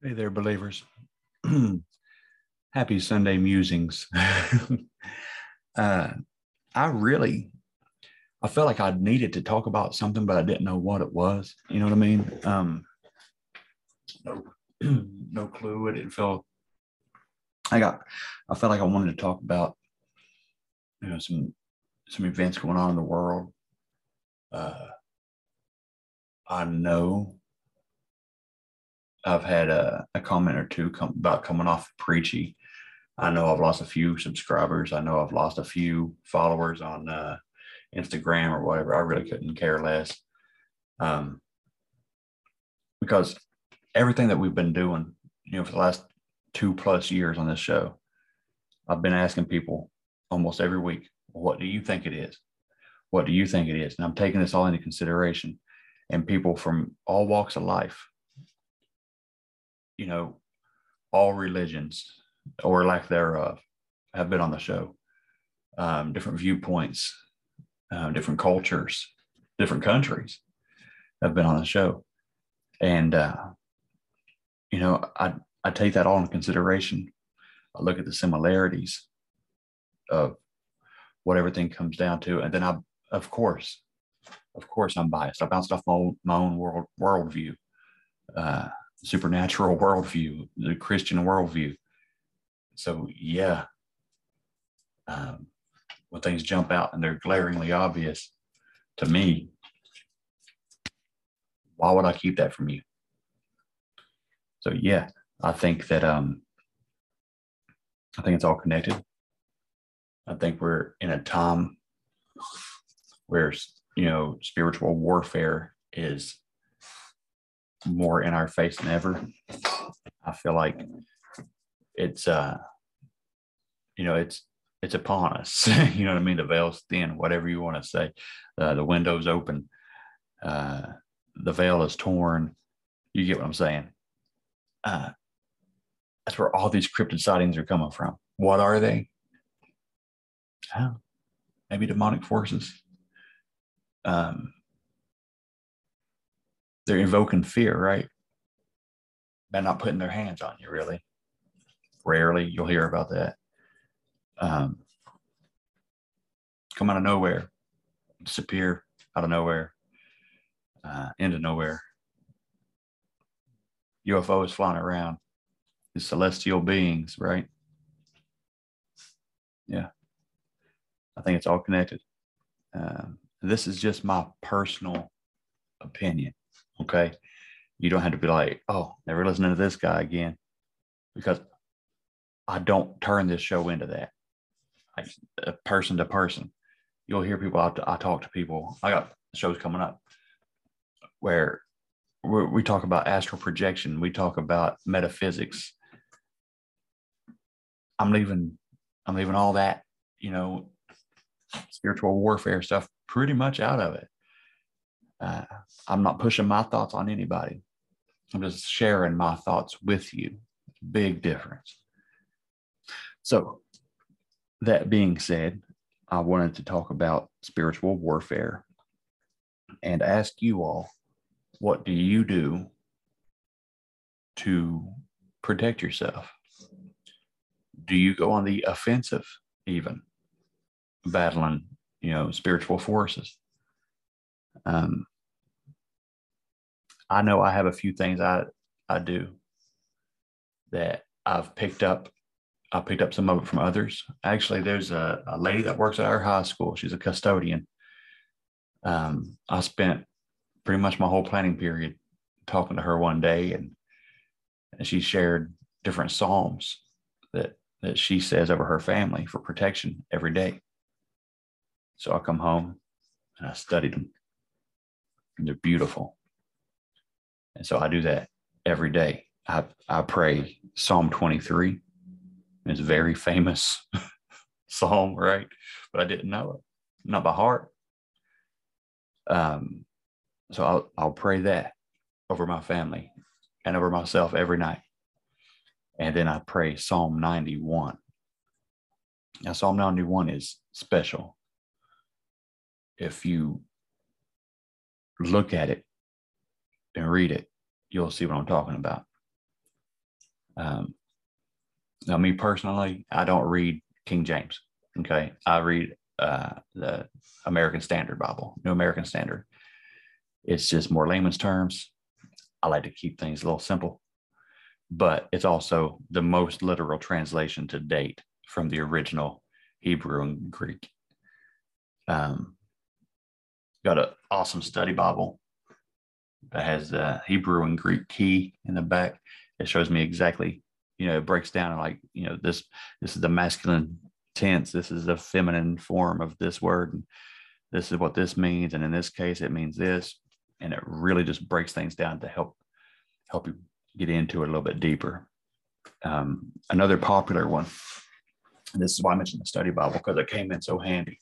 Hey there, believers. Happy Sunday musings. uh, I really, I felt like I needed to talk about something, but I didn't know what it was. You know what I mean? Um, no, no clue. I didn't feel. I got. I felt like I wanted to talk about, you know, some some events going on in the world. Uh, I know I've had a, a comment or two about coming off preachy. I know I've lost a few subscribers. I know I've lost a few followers on uh, Instagram or whatever. I really couldn't care less. Um, because everything that we've been doing, you know, for the last two plus years on this show, I've been asking people almost every week, what do you think it is? What do you think it is? And I'm taking this all into consideration. And people from all walks of life you know, all religions or lack thereof have been on the show. Um, different viewpoints, um, different cultures, different countries have been on the show. And, uh, you know, I, I take that all into consideration. I look at the similarities of what everything comes down to. And then I, of course, of course, I'm biased. I bounced off my own, my own world worldview. Uh, supernatural worldview, the Christian worldview. So yeah, um, when things jump out and they're glaringly obvious to me, why would I keep that from you? So yeah, I think that um, I think it's all connected. I think we're in a time where you know spiritual warfare is more in our face than ever. I feel like it's uh you know it's it's upon us. you know what I mean? The veil's thin, whatever you want to say. Uh, the window's open. Uh, the veil is torn. You get what I'm saying? Uh, that's where all these cryptid sightings are coming from. What are they? Oh, maybe demonic forces. Um, they're invoking fear, right? By not putting their hands on you, really. Rarely you'll hear about that. Um, come out of nowhere, disappear out of nowhere, uh, into nowhere. UFO is flying around, the celestial beings, right? Yeah, I think it's all connected. Um, this is just my personal opinion. Okay. You don't have to be like, oh, never listening to this guy again. Because I don't turn this show into that. Uh, person to person. You'll hear people, I, I talk to people. I got shows coming up where we talk about astral projection, we talk about metaphysics. I'm leaving, I'm leaving all that, you know, spiritual warfare stuff pretty much out of it. Uh, I'm not pushing my thoughts on anybody. I'm just sharing my thoughts with you. Big difference. So, that being said, I wanted to talk about spiritual warfare and ask you all what do you do to protect yourself? Do you go on the offensive, even battling, you know, spiritual forces? Um, I know I have a few things I I do that I've picked up. I picked up some of it from others. Actually, there's a, a lady that works at our high school. She's a custodian. Um, I spent pretty much my whole planning period talking to her one day, and, and she shared different psalms that that she says over her family for protection every day. So I come home and I studied them they're beautiful. And so I do that every day. I, I pray Psalm 23. It's a very famous psalm, right? But I didn't know it, not by heart. Um, so I'll, I'll pray that over my family and over myself every night. And then I pray Psalm 91. Now, Psalm 91 is special. If you look at it and read it, you'll see what I'm talking about. Um, now, me personally, I don't read King James. Okay, I read uh, the American Standard Bible, New American Standard. It's just more layman's terms. I like to keep things a little simple, but it's also the most literal translation to date from the original Hebrew and Greek. Um, got an awesome study Bible that has the Hebrew and Greek key in the back. It shows me exactly, you know, it breaks down like, you know, this this is the masculine tense, this is the feminine form of this word, and this is what this means, and in this case, it means this, and it really just breaks things down to help help you get into it a little bit deeper. Um, another popular one, and this is why I mentioned the study Bible because it came in so handy,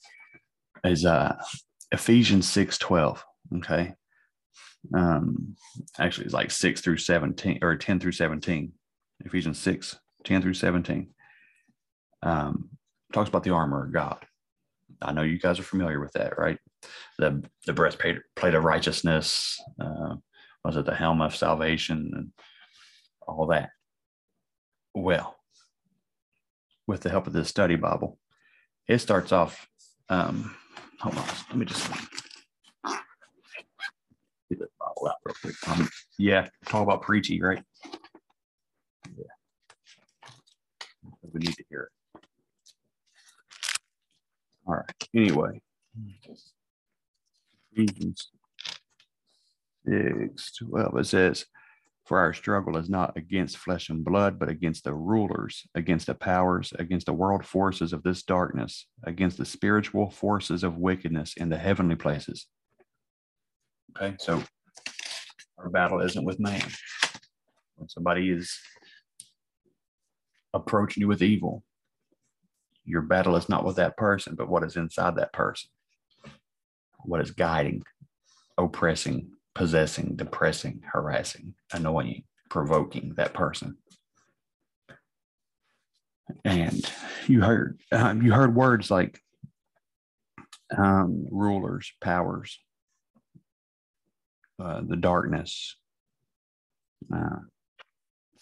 is uh, Ephesians six twelve. Okay, um, actually, it's like six through seventeen or ten through seventeen. Ephesians 6, 10 through 17. Um, talks about the armor of God. I know you guys are familiar with that, right? The the breastplate of righteousness, uh, was it the helm of salvation and all that? Well, with the help of this study Bible, it starts off. Um, hold on, let me just get this Bible out real quick. Um, yeah, talk about preachy, right? Yeah, we need to hear it. All right. Anyway, Ephesians 6 12, it says, For our struggle is not against flesh and blood, but against the rulers, against the powers, against the world forces of this darkness, against the spiritual forces of wickedness in the heavenly places. Okay, so our battle isn't with man. When somebody is approaching you with evil, your battle is not with that person, but what is inside that person. What is guiding, oppressing, possessing, depressing, harassing, annoying, provoking that person. And you heard um, you heard words like um, rulers, powers, uh, the darkness, uh,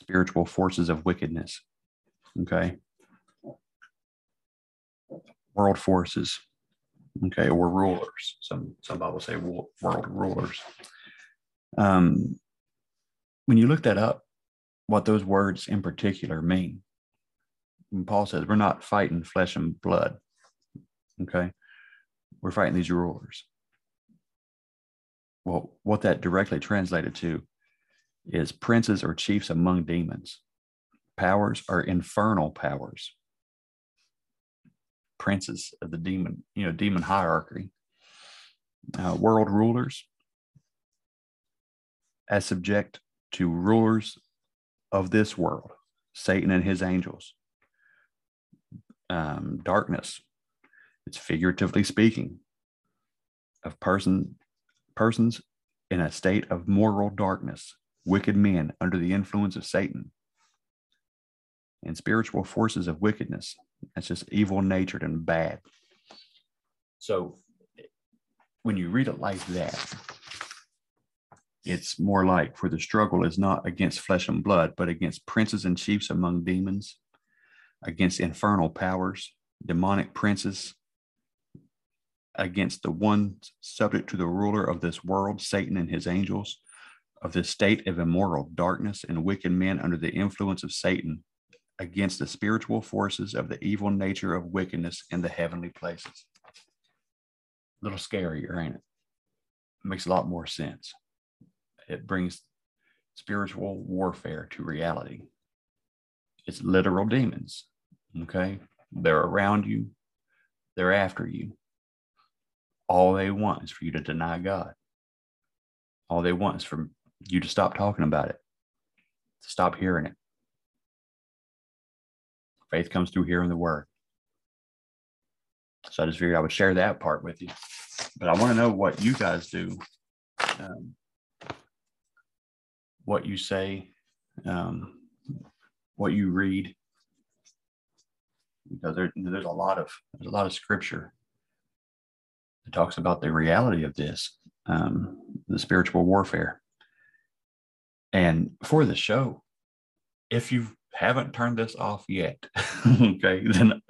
spiritual forces of wickedness. Okay, world forces, okay, or rulers. Some some Bibles say world rulers. Um, when you look that up, what those words in particular mean, Paul says we're not fighting flesh and blood. Okay, we're fighting these rulers. Well, what that directly translated to is princes or chiefs among demons. Powers are infernal powers princes of the demon, you know, demon hierarchy, uh, world rulers, as subject to rulers of this world, Satan and his angels. Um, darkness, it's figuratively speaking of person persons in a state of moral darkness, wicked men under the influence of Satan, and spiritual forces of wickedness. That's just evil natured and bad. So when you read it like that, it's more like for the struggle is not against flesh and blood, but against princes and chiefs among demons, against infernal powers, demonic princes, against the one subject to the ruler of this world, Satan and his angels, of this state of immoral darkness and wicked men under the influence of Satan, against the spiritual forces of the evil nature of wickedness in the heavenly places. A little scarier, ain't it? Makes a lot more sense. It brings spiritual warfare to reality. It's literal demons. Okay. They're around you, they're after you. All they want is for you to deny God. All they want is for you to stop talking about it, to stop hearing it faith comes through hearing the word. So I just figured I would share that part with you. But I want to know what you guys do, um, what you say, um, what you read, because there, there's a lot of there's a lot of scripture that talks about the reality of this, um, the spiritual warfare. And for the show, if you've haven't turned this off yet, okay, then,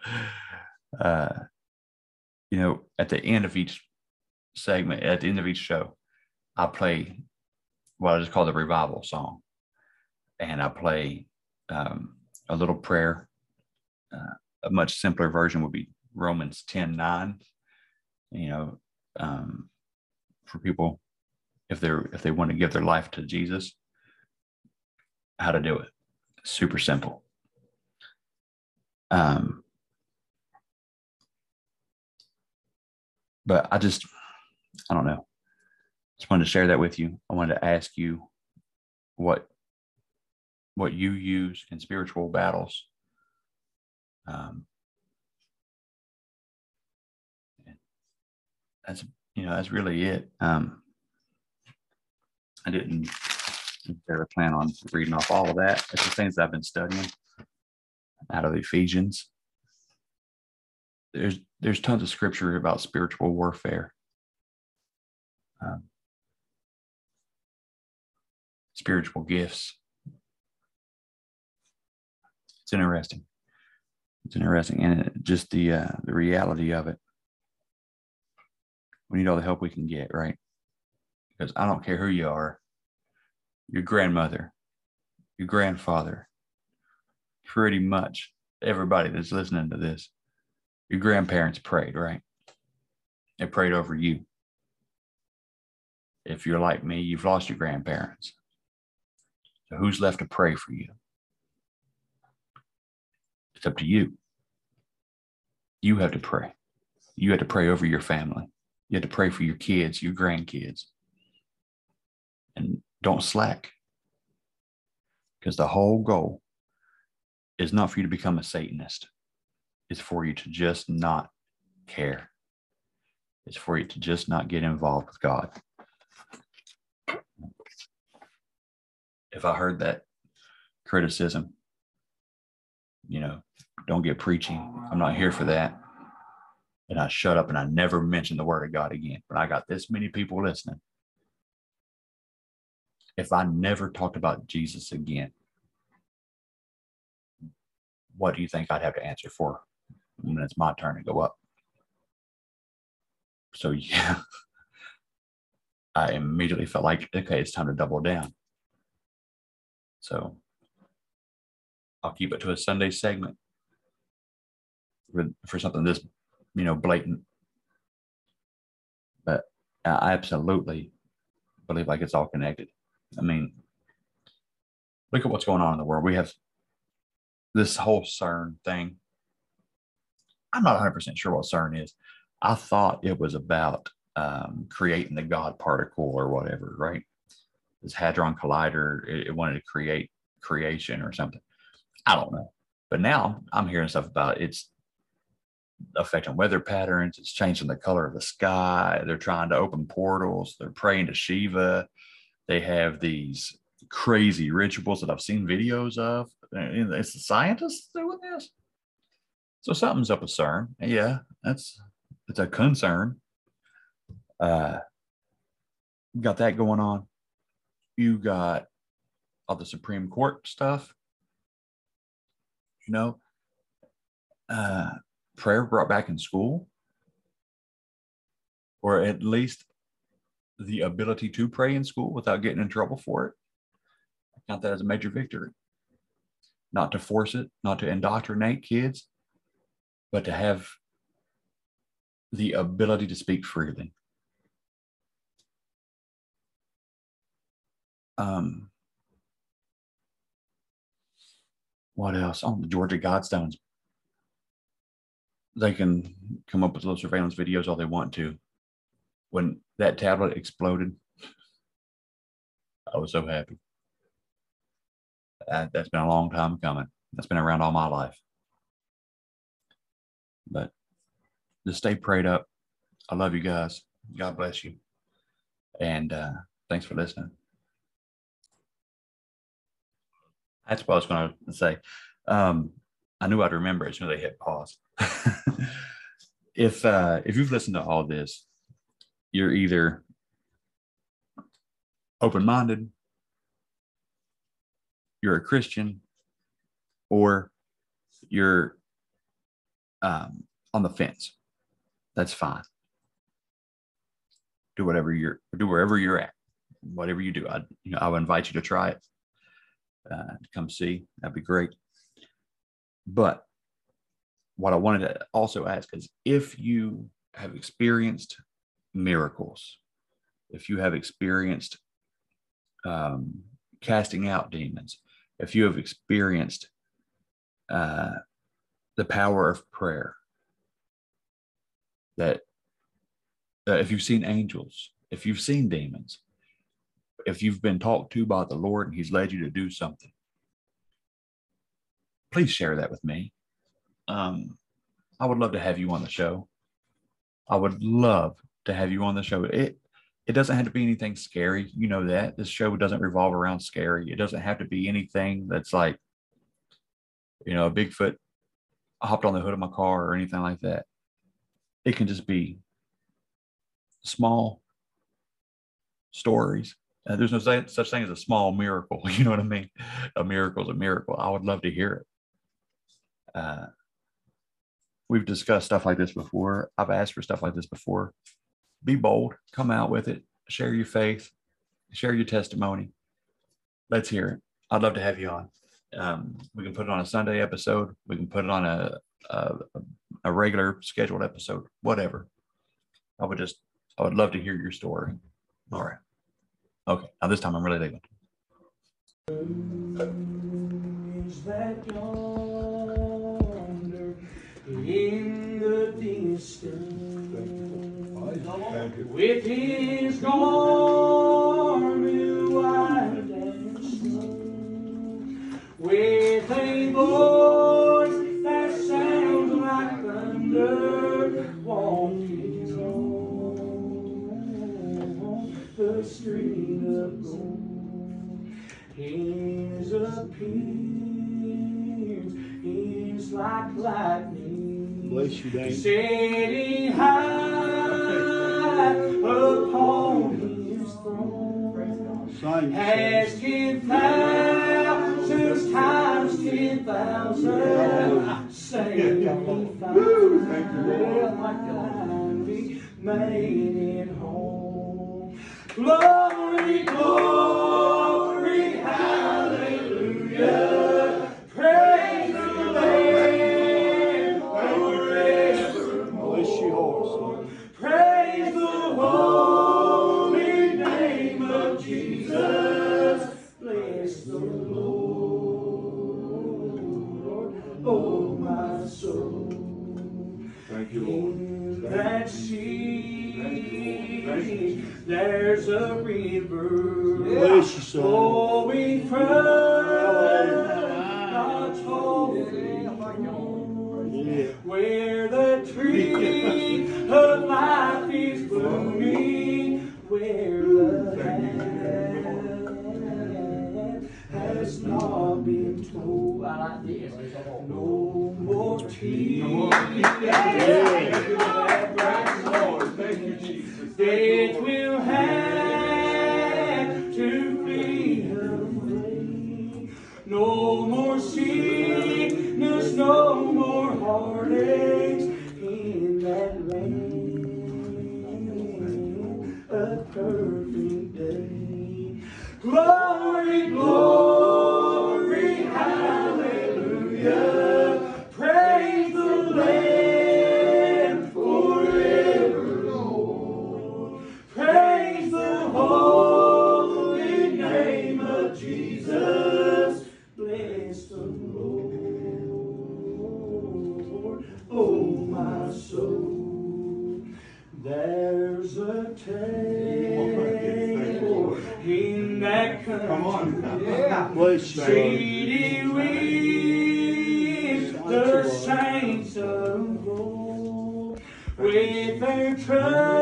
uh, you know, at the end of each segment, at the end of each show, I play what I just call the revival song. And I play um, a little prayer. Uh, a much simpler version would be Romans 10 9. You know, um, for people if they're if they want to give their life to Jesus, how to do it. Super simple. Um, but I just I don't know. Just wanted to share that with you. I wanted to ask you what what you use in spiritual battles. Um, that's you know that's really it. Um, I didn't necessarily plan on reading off all of that. It's the things I've been studying out of Ephesians. There's there's tons of scripture about spiritual warfare. Um, spiritual gifts. It's interesting. It's interesting, and it, just the uh, the reality of it. We need all the help we can get, right? Because I don't care who you are, your grandmother, your grandfather, pretty much everybody that's listening to this, your grandparents prayed, right? They prayed over you. If you're like me, you've lost your grandparents. Who's left to pray for you? It's up to you. You have to pray. You have to pray over your family. You have to pray for your kids, your grandkids. And don't slack. Because the whole goal is not for you to become a Satanist, it's for you to just not care. It's for you to just not get involved with God. If I heard that criticism, you know, don't get preaching. I'm not here for that. And I shut up and I never mentioned the word of God again. But I got this many people listening. If I never talked about Jesus again, what do you think I'd have to answer for when it's my turn to go up? So, yeah, I immediately felt like, okay, it's time to double down. So I'll keep it to a Sunday segment for, for something this, you know, blatant. But I absolutely believe like it's all connected. I mean, look at what's going on in the world. We have this whole CERN thing. I'm not 100% sure what CERN is. I thought it was about um, creating the God particle or whatever, right? This hadron collider it, it, wanted to create creation or something. I don't know. But now i'm hearing stuff about it's affecting weather patterns it's changing the color of the sky they're trying to open portals they're praying to shiva. They have these crazy rituals that i've seen videos of. It's the scientists doing this? So something's up with cern. Yeah that's it's a concern. Uh got that going on you got all the Supreme Court stuff, you know, uh, prayer brought back in school, or at least the ability to pray in school without getting in trouble for it. I count that as a major victory. Not to force it, not to indoctrinate kids, but to have the ability to speak freely. Um, what else? Oh, the Georgia Guidestones. They can come up with little surveillance videos all they want to. When that tablet exploded, I was so happy. That, that's been a long time coming. That's been around all my life. But just stay prayed up. I love you guys. God bless you. And uh, thanks for listening. That's what I was going to say. Um, I knew I'd remember as soon as I hit pause. if uh, if you've listened to all this, you're either open minded, you're a Christian, or you're um, on the fence, that's fine. Do whatever you're do wherever you're at, whatever you do. I you know I would invite you to try it. Uh, to come see, that'd be great. But what I wanted to also ask is if you have experienced miracles, if you have experienced um, casting out demons, if you have experienced uh, the power of prayer, that uh, if you've seen angels, if you've seen demons, if you've been talked to by the Lord and He's led you to do something, please share that with me. Um, I would love to have you on the show. I would love to have you on the show. It it doesn't have to be anything scary. You know that this show doesn't revolve around scary. It doesn't have to be anything that's like, you know, a Bigfoot hopped on the hood of my car or anything like that. It can just be small stories. Uh, there's no such thing as a small miracle. You know what I mean? A miracle is a miracle. I would love to hear it. Uh, we've discussed stuff like this before. I've asked for stuff like this before. Be bold, come out with it, share your faith, share your testimony. Let's hear it. I'd love to have you on. Um, we can put it on a Sunday episode. We can put it on a, a, a regular scheduled episode, whatever. I would just, I would love to hear your story. All right. Okay. Now this time I'm really digging. Is that yonder in the distance with his garment and with a voice that sounds like thunder street of gold. His appearance is like lightning. Bless you Dave. setting high upon his throne. Has ten thousands times ten thousand sanctified made it home glory glory hallelujah. Praise the Lamb. Forevermore praise tears. Death will Come on. Yeah. Bless you. With the saints of old, with their troubles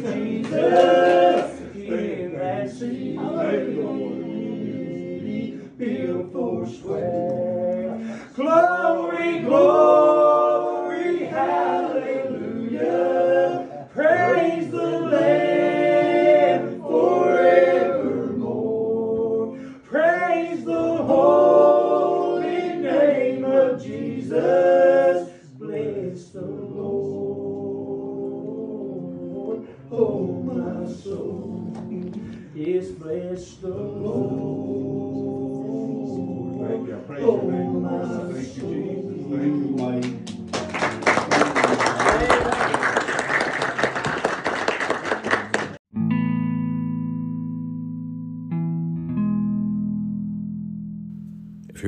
Jesus.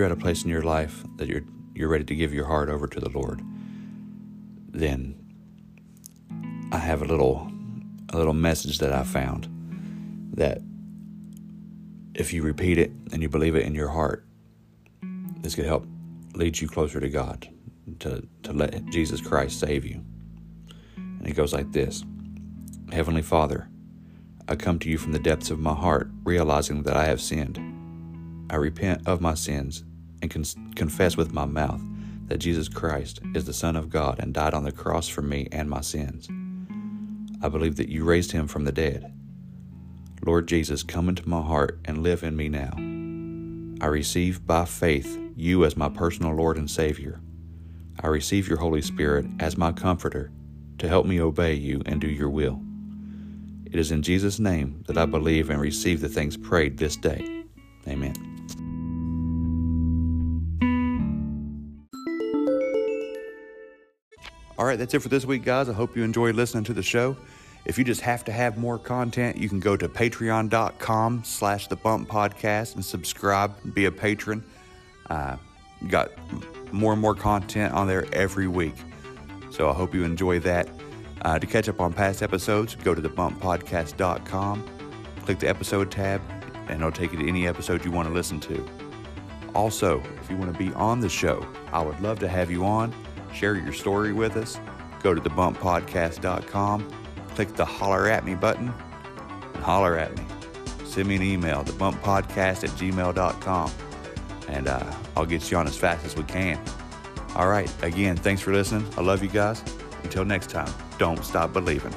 You're at a place in your life that you're you're ready to give your heart over to the Lord, then I have a little a little message that I found that if you repeat it and you believe it in your heart, this could help lead you closer to God, to, to let Jesus Christ save you. And it goes like this Heavenly Father, I come to you from the depths of my heart, realizing that I have sinned. I repent of my sins and con- confess with my mouth that Jesus Christ is the Son of God and died on the cross for me and my sins. I believe that you raised him from the dead. Lord Jesus, come into my heart and live in me now. I receive by faith you as my personal Lord and Savior. I receive your Holy Spirit as my comforter to help me obey you and do your will. It is in Jesus' name that I believe and receive the things prayed this day. Amen. All right, that's it for this week, guys. I hope you enjoyed listening to the show. If you just have to have more content, you can go to patreon.com slash the bump podcast and subscribe and be a patron. Uh, got more and more content on there every week. So I hope you enjoy that. Uh, to catch up on past episodes, go to thebumppodcast.com, click the episode tab, and it'll take you to any episode you want to listen to. Also, if you want to be on the show, I would love to have you on. Share your story with us. Go to thebumppodcast.com, click the holler at me button, and holler at me. Send me an email, thebumppodcast at gmail.com, and uh, I'll get you on as fast as we can. All right, again, thanks for listening. I love you guys. Until next time, don't stop believing.